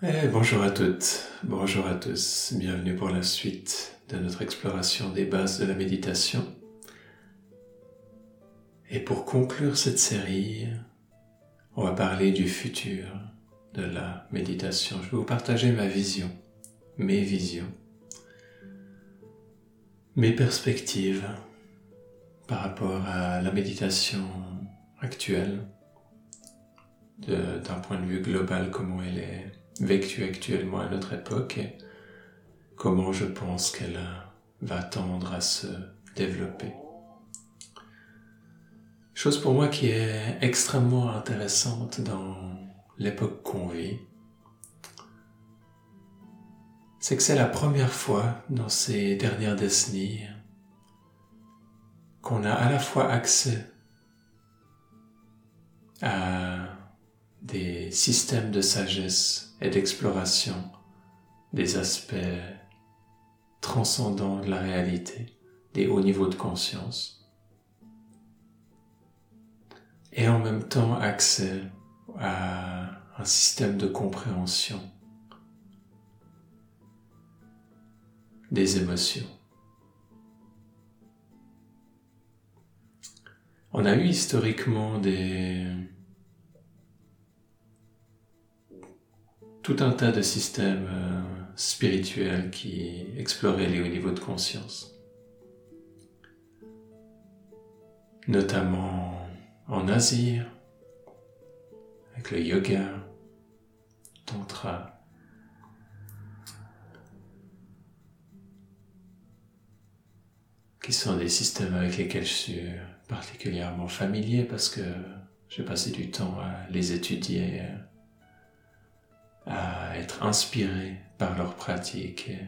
Eh, bonjour à toutes, bonjour à tous, bienvenue pour la suite de notre exploration des bases de la méditation. Et pour conclure cette série, on va parler du futur de la méditation. Je vais vous partager ma vision, mes visions, mes perspectives par rapport à la méditation actuelle, d'un point de vue global, comment elle est vécue actuellement à notre époque et comment je pense qu'elle va tendre à se développer. Chose pour moi qui est extrêmement intéressante dans l'époque qu'on vit, c'est que c'est la première fois dans ces dernières décennies qu'on a à la fois accès à des systèmes de sagesse et d'exploration des aspects transcendants de la réalité, des hauts niveaux de conscience, et en même temps accès à un système de compréhension des émotions. On a eu historiquement des tout un tas de systèmes euh, spirituels qui exploraient les hauts niveaux de conscience. Notamment en Asie, avec le yoga, tantra, qui sont des systèmes avec lesquels je suis particulièrement familier parce que j'ai passé du temps à les étudier à être inspirés par leur pratique et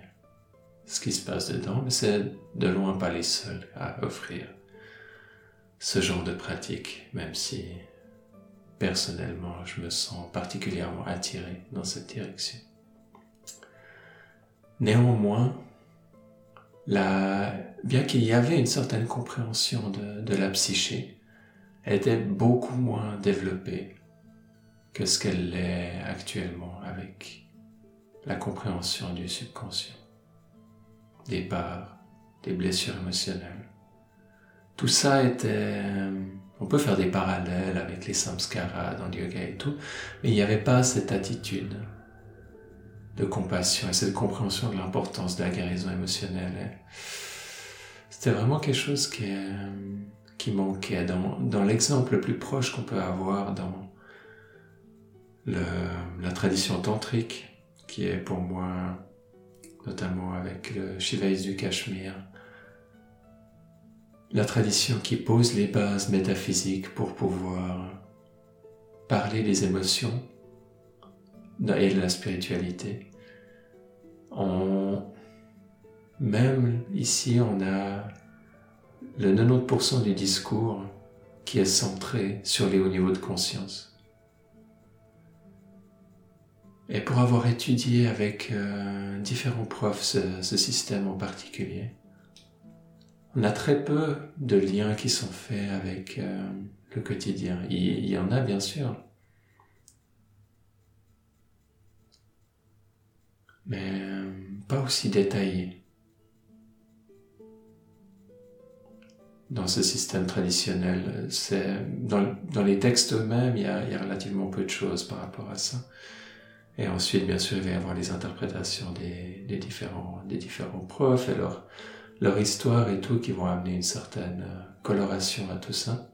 ce qui se passe dedans, mais c'est de loin pas les seuls à offrir ce genre de pratique, même si personnellement je me sens particulièrement attiré dans cette direction. Néanmoins, bien qu'il y avait une certaine compréhension de, la psyché, elle était beaucoup moins développée que ce qu'elle est actuellement avec la compréhension du subconscient, des parts, des blessures émotionnelles. Tout ça était... On peut faire des parallèles avec les samskaras dans le yoga et tout, mais il n'y avait pas cette attitude de compassion et cette compréhension de l'importance de la guérison émotionnelle. C'était vraiment quelque chose qui, qui manquait dans, dans l'exemple le plus proche qu'on peut avoir dans la tradition tantrique, qui est pour moi, notamment avec le Shivaïs du Cachemire, la tradition qui pose les bases métaphysiques pour pouvoir parler des émotions et de la spiritualité. même ici, on a le 90% du discours qui est centré sur les hauts niveaux de conscience. Et pour avoir étudié avec euh, différents profs ce, système en particulier, on a très peu de liens qui sont faits avec euh, le quotidien. Il, y en a bien sûr. Mais euh, pas aussi détaillés. Dans ce système traditionnel, dans, les textes eux-mêmes, il y a relativement peu de choses par rapport à ça. Et ensuite, bien sûr, il va y avoir les interprétations des, différents, des différents profs et leur, leur histoire et tout qui vont amener une certaine euh, coloration à tout ça.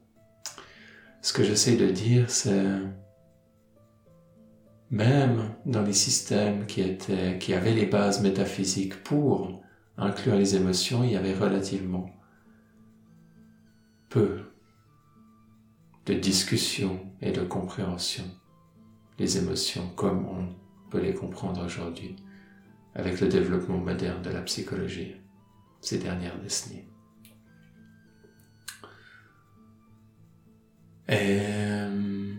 Ce que j'essaie de dire, c'est même dans les systèmes qui étaient, qui avaient les bases métaphysiques pour inclure les émotions, il y avait relativement peu de discussion et de compréhension les émotions comme on peut les comprendre aujourd'hui avec le développement moderne de la psychologie ces dernières décennies. Et euh,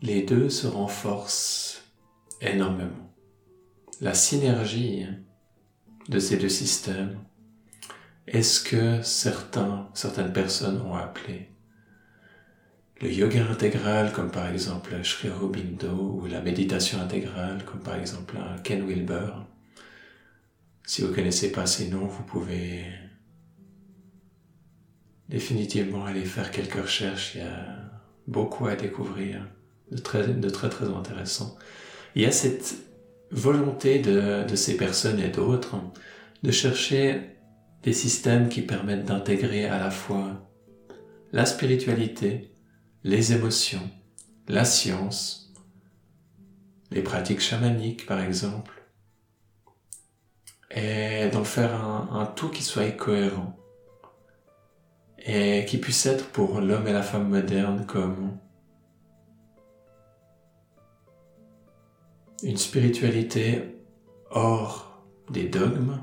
les deux se renforcent énormément. La synergie de ces deux systèmes est ce que certaines personnes ont appelé le yoga intégral comme par exemple Sri Aurobindo ou la méditation intégrale comme par exemple Ken Wilber. Si vous connaissez pas ces noms, vous pouvez définitivement aller faire quelques recherches. Il y a beaucoup à découvrir de très de très, très intéressant. Il y a cette volonté de ces personnes et d'autres de chercher des systèmes qui permettent d'intégrer à la fois la spiritualité, les émotions, la science, les pratiques chamaniques par exemple, et d'en faire un, un tout qui soit cohérent et qui puisse être pour l'homme et la femme moderne comme une spiritualité hors des dogmes,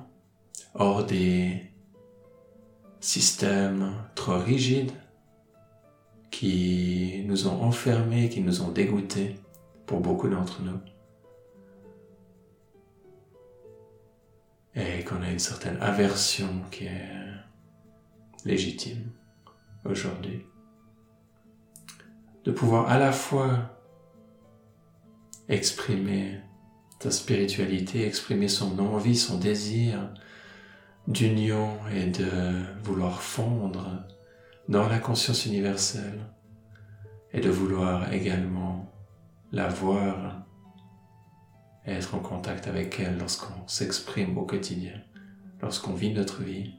hors des systèmes trop rigides qui nous ont enfermés, qui nous ont dégoûtés pour beaucoup d'entre nous. Et qu'on a une certaine aversion qui est légitime aujourd'hui. De pouvoir à la fois exprimer ta spiritualité, exprimer son envie, son désir d'union et de vouloir fondre dans la conscience universelle et de vouloir également la voir et être en contact avec elle lorsqu'on s'exprime au quotidien, lorsqu'on vit notre vie.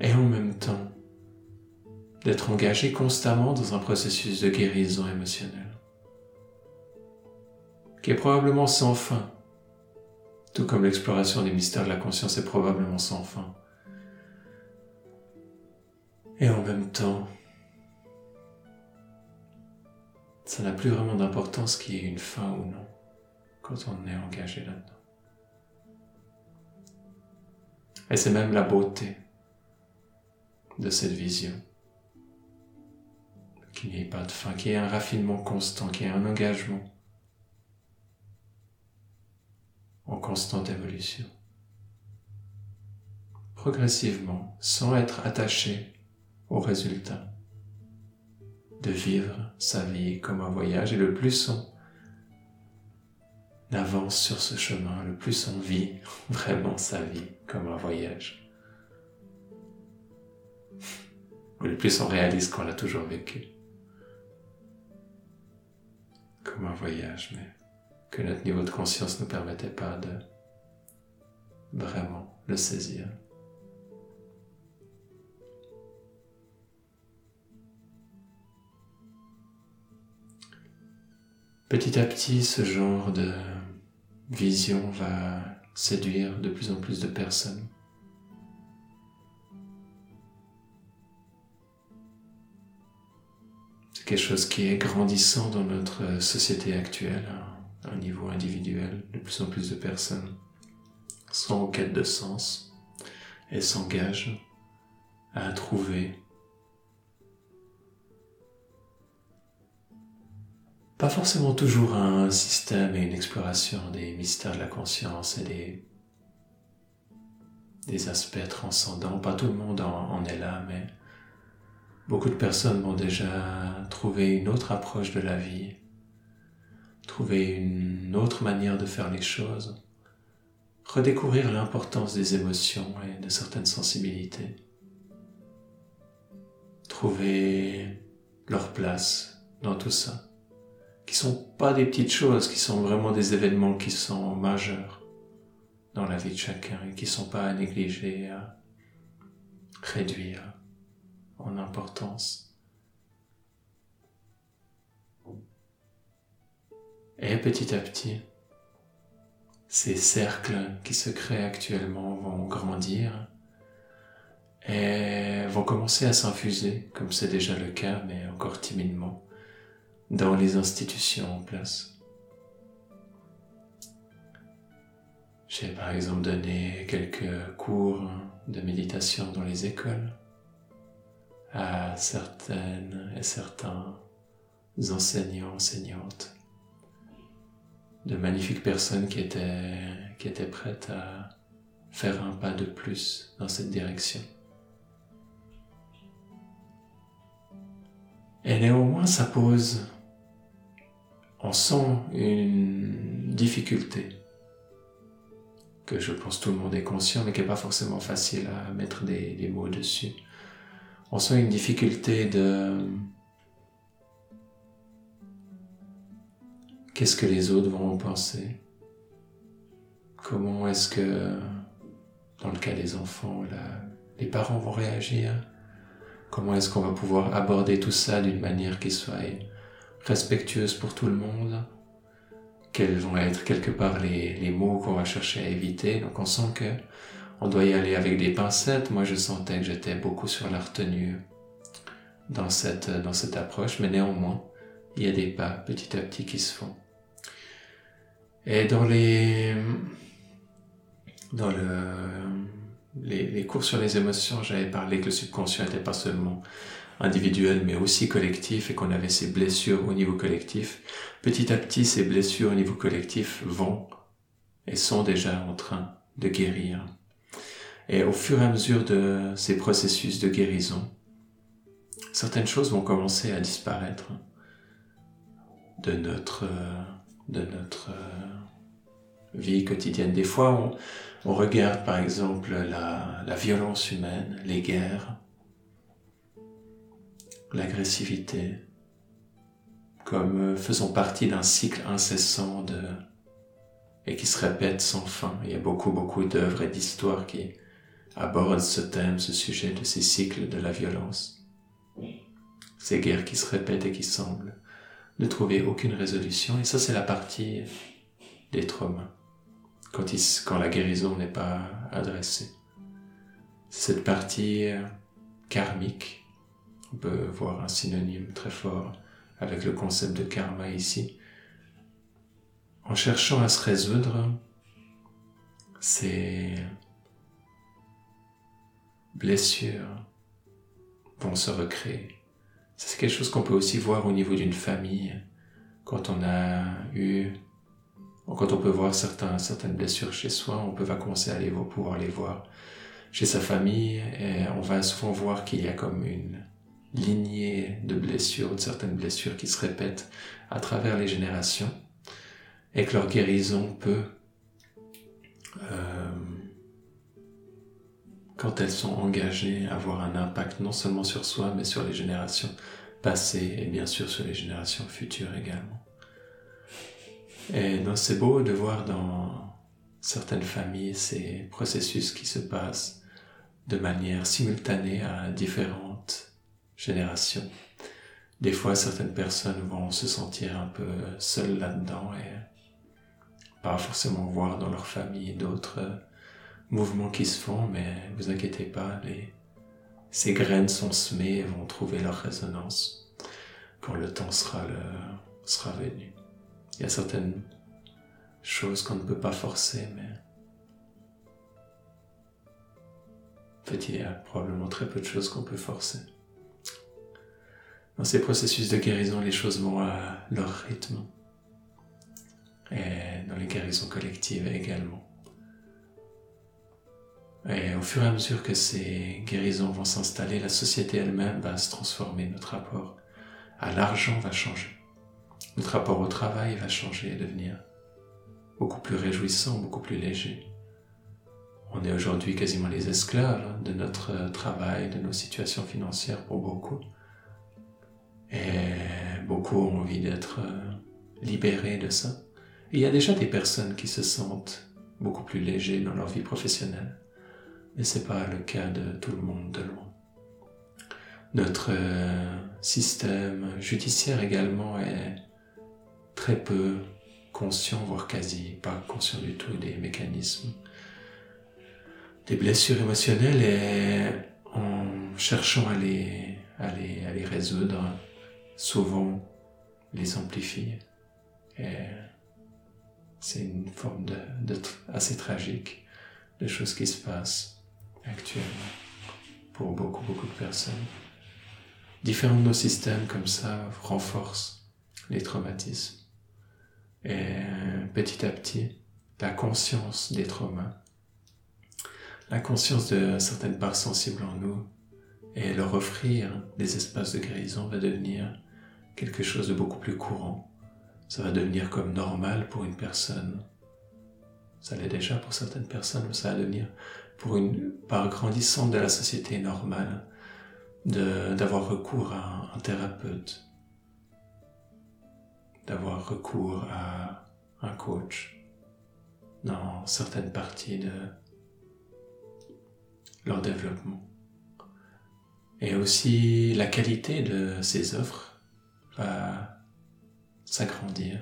Et en même temps, d'être engagé constamment dans un processus de guérison émotionnelle, qui est probablement sans fin, tout comme l'exploration des mystères de la conscience est probablement sans fin. Et en même temps, ça n'a plus vraiment d'importance qu'il y ait une fin ou non quand on est engagé là-dedans. Et c'est même la beauté de cette vision. Qu'il n'y ait pas de fin, qu'il y ait un raffinement constant, qu'il y ait un engagement en constante évolution. Progressivement, sans être attaché au résultat. De vivre sa vie comme un voyage et le plus on avance sur ce chemin, le plus on vit vraiment sa vie comme un voyage. le plus on réalise qu'on l'a toujours vécu. Comme un voyage, mais que notre niveau de conscience ne permettait pas de vraiment le saisir. Petit à petit, ce genre de vision va séduire de plus en plus de personnes. quelque chose qui est grandissant dans notre société actuelle, un niveau individuel. De plus en plus de personnes sont en quête de sens et s'engagent à trouver pas forcément toujours un système et une exploration des mystères de la conscience et des, aspects transcendants. Pas tout le monde en est là, mais Beaucoup de personnes vont déjà trouvé une autre approche de la vie, trouver une autre manière de faire les choses, redécouvrir l'importance des émotions et de certaines sensibilités, trouver leur place dans tout ça, qui sont pas des petites choses, qui sont vraiment des événements qui sont majeurs dans la vie de chacun et qui sont pas à négliger, à réduire en importance. Et petit à petit, ces cercles qui se créent actuellement vont grandir et vont commencer à s'infuser, comme c'est déjà le cas, mais encore timidement, dans les institutions en place. J'ai par exemple donné quelques cours de méditation dans les écoles à certaines et certains enseignants, enseignantes, de magnifiques personnes qui étaient, qui étaient prêtes à faire un pas de plus dans cette direction. Et néanmoins, ça pose, on sent une difficulté que je pense tout le monde est conscient, mais qui n'est pas forcément facile à mettre des, mots dessus. On sent une difficulté de qu'est-ce que les autres vont en penser? Comment est-ce que, dans le cas des enfants, les parents vont réagir? Comment est-ce qu'on va pouvoir aborder tout ça d'une manière qui soit respectueuse pour tout le monde? Quels vont être quelque part les, mots qu'on va chercher à éviter? Donc on sent que on doit y aller avec des pincettes. Moi, je sentais que j'étais beaucoup sur la retenue dans cette, dans cette approche, mais néanmoins, il y a des pas petit à petit qui se font. Et dans les, dans le, les, cours sur les émotions, j'avais parlé que le subconscient n'était pas seulement individuel, mais aussi collectif, et qu'on avait ces blessures au niveau collectif. Petit à petit, ces blessures au niveau collectif vont et sont déjà en train de guérir. Et au fur et à mesure de ces processus de guérison, certaines choses vont commencer à disparaître de notre, de notre vie quotidienne. Des fois, on, regarde par exemple la, violence humaine, les guerres, l'agressivité, comme faisant partie d'un cycle incessant de, et qui se répète sans fin. Il y a beaucoup, beaucoup d'œuvres et d'histoires qui abordent ce thème, ce sujet de ces cycles de la violence. Ces guerres qui se répètent et qui semblent ne trouver aucune résolution. Et ça, c'est la partie des traumas quand, la guérison n'est pas adressée. Cette partie euh, karmique, on peut voir un synonyme très fort avec le concept de karma ici. En cherchant à se résoudre, ces blessures vont se recréer. C'est quelque chose qu'on peut aussi voir au niveau d'une famille, quand on a eu quand on peut voir certaines blessures chez soi, on peut va commencer à les, pouvoir les voir chez sa famille et on va souvent voir qu'il y a comme une lignée de blessures, de certaines blessures qui se répètent à travers les générations et que leur guérison peut, euh, quand elles sont engagées, avoir un impact non seulement sur soi mais sur les générations passées et bien sûr sur les générations futures également. Et c'est beau de voir dans certaines familles ces processus qui se passent de manière simultanée à différentes générations. Des fois, certaines personnes vont se sentir un peu seules là-dedans et pas forcément voir dans leur famille d'autres mouvements qui se font, mais vous inquiétez pas, ces graines sont semées et vont trouver leur résonance quand le temps sera, sera venu. Il y a certaines choses qu'on ne peut pas forcer, mais en fait, il y a probablement très peu de choses qu'on peut forcer. Dans ces processus de guérison, les choses vont à leur rythme. Et dans les guérisons collectives également. Et au fur et à mesure que ces guérisons vont s'installer, la société elle-même va se transformer, notre rapport à l'argent va changer. Notre rapport au travail va changer et devenir beaucoup plus réjouissant, beaucoup plus léger. On est aujourd'hui quasiment les esclaves de notre travail, de nos situations financières pour beaucoup. Et beaucoup ont envie d'être euh, libérés de ça. il y a déjà des personnes qui se sentent beaucoup plus légers dans leur vie professionnelle. Mais c'est pas le cas de tout le monde de loin. Notre euh, système judiciaire également est très peu conscient, voire quasi pas conscient du tout des mécanismes, des blessures émotionnelles et en cherchant à les, à les, à les résoudre, souvent les amplifie. C'est une forme de, assez tragique de choses qui se passent actuellement pour beaucoup, beaucoup de personnes. Différents de nos systèmes comme ça renforcent les traumatismes. Et petit à petit, la conscience des traumas la conscience de certaines parts sensibles en nous et leur offrir des espaces de guérison va devenir quelque chose de beaucoup plus courant. Ça va devenir comme normal pour une personne. Ça l'est déjà pour certaines personnes, mais ça va devenir pour une part grandissante de la société normale d'avoir recours à un thérapeute, d'avoir recours à un coach dans certaines parties de leur développement. Et aussi la qualité de ces offres va s'agrandir.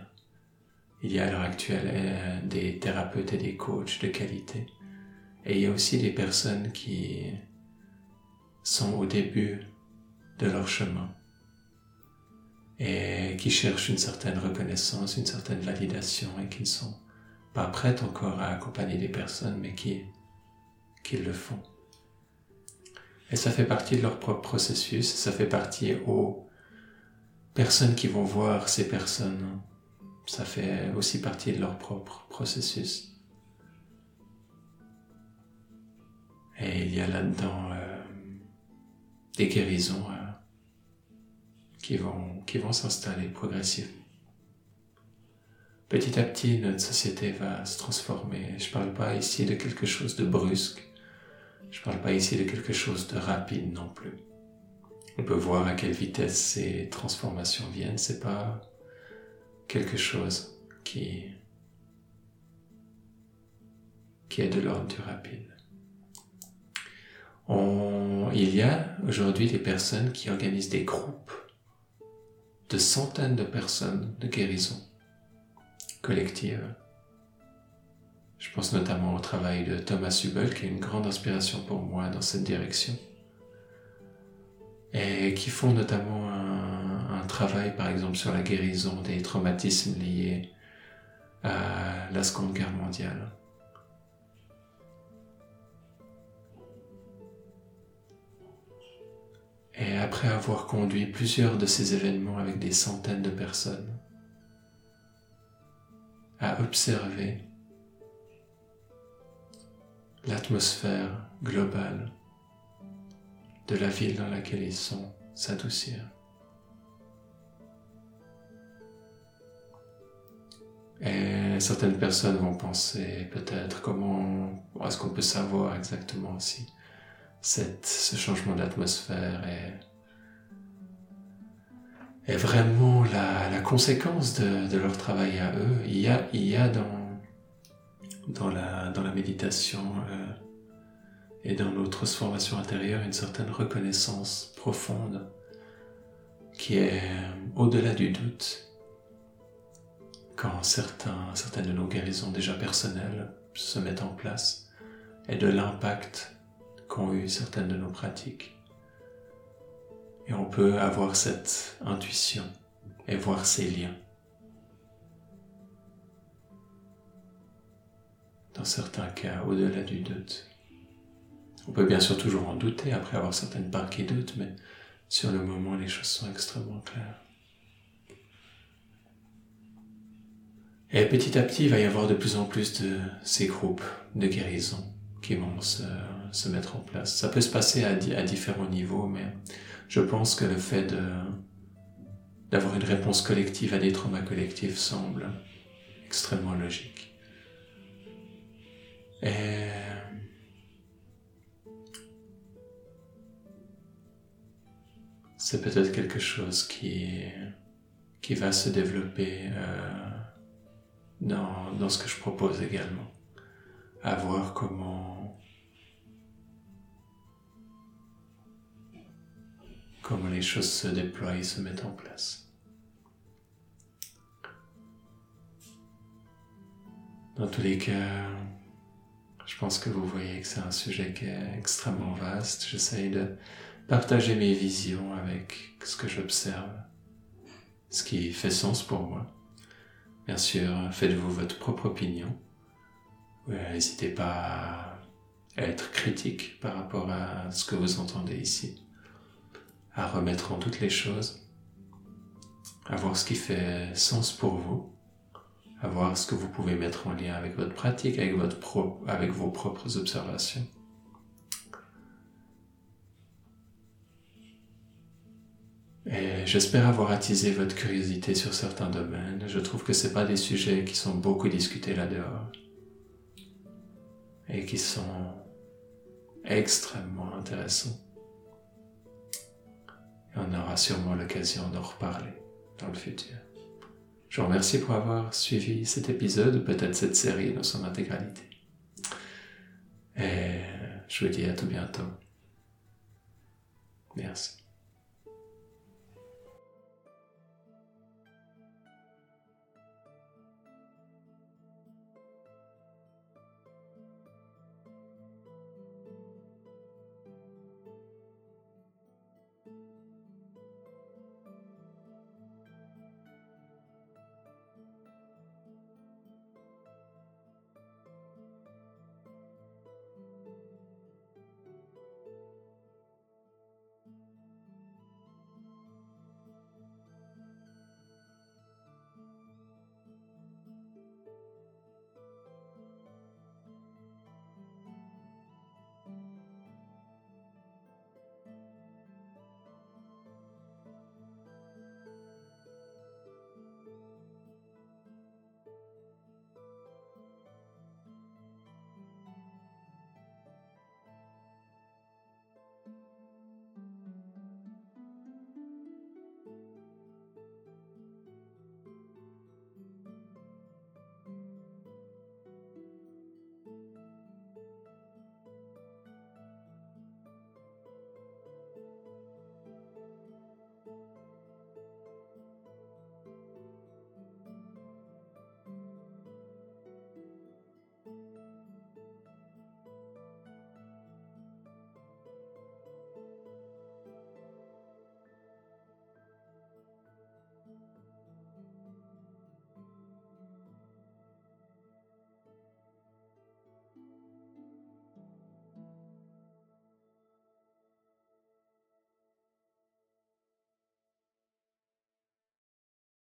Il y a à l'heure actuelle euh, des thérapeutes et des coachs de qualité. Et il y a aussi des personnes qui sont au début de leur chemin et qui cherchent une certaine reconnaissance, une certaine validation et qui ne sont pas prêtes encore à accompagner des personnes mais qui, le font. Et ça fait partie de leur propre processus, ça fait partie aux personnes qui vont voir ces personnes. Ça fait aussi partie de leur propre processus. Et il y a là-dedans euh, des guérisons euh, qui vont, qui vont s'installer progressivement. Petit à petit, notre société va se transformer. Je ne parle pas ici de quelque chose de brusque. Je ne parle pas ici de quelque chose de rapide non plus. On peut voir à quelle vitesse ces transformations viennent. C'est pas quelque chose qui, qui est de l'ordre du rapide. Il y a aujourd'hui des personnes qui organisent des groupes de centaines de personnes de guérison collective je pense notamment au travail de Thomas Hubel, qui est une grande inspiration pour moi dans cette direction, et qui font notamment un, travail, par exemple, sur la guérison des traumatismes liés à la Seconde Guerre mondiale. Et après avoir conduit plusieurs de ces événements avec des centaines de personnes, à observer l'atmosphère globale de la ville dans laquelle ils sont s'adoucir. Et certaines personnes vont penser peut-être comment est-ce qu'on peut savoir exactement si cette, ce changement d'atmosphère est, vraiment la, la conséquence de, de, leur travail à eux. Il y a, il y a dans dans la, dans la méditation euh, et dans nos transformations intérieures une certaine reconnaissance profonde qui est au-delà du doute quand certains, certaines de nos guérisons déjà personnelles se mettent en place et de l'impact qu'ont eu certaines de nos pratiques. Et on peut avoir cette intuition et voir ces liens. dans certains cas, au-delà du doute. On peut bien sûr toujours en douter après avoir certaines parts qui doutent, mais sur le moment, les choses sont extrêmement claires. Et petit à petit, il va y avoir de plus en plus de ces groupes de guérison qui vont se, se mettre en place. Ça peut se passer à, différents niveaux, mais je pense que le fait d'avoir une réponse collective à des traumas collectifs semble extrêmement logique. Et c'est peut-être quelque chose qui, qui va se développer euh, dans ce que je propose également. À voir comment, comment les choses se déploient et se mettent en place. Dans tous les cas, je pense que vous voyez que c'est un sujet qui est extrêmement vaste. J'essaye de partager mes visions avec ce que j'observe, ce qui fait sens pour moi. Bien sûr, faites-vous votre propre opinion. N'hésitez pas à être critique par rapport à ce que vous entendez ici, à remettre en toutes les choses, à voir ce qui fait sens pour vous, à voir ce que vous pouvez mettre en lien avec votre pratique, avec, votre avec vos propres observations. Et j'espère avoir attisé votre curiosité sur certains domaines. Je trouve que ce pas des sujets qui sont beaucoup discutés là-dehors et qui sont extrêmement intéressants. Et on aura sûrement l'occasion d'en reparler dans le futur. Je vous remercie pour avoir suivi cet épisode, peut-être cette série dans son intégralité. Et je vous dis à tout bientôt. Merci.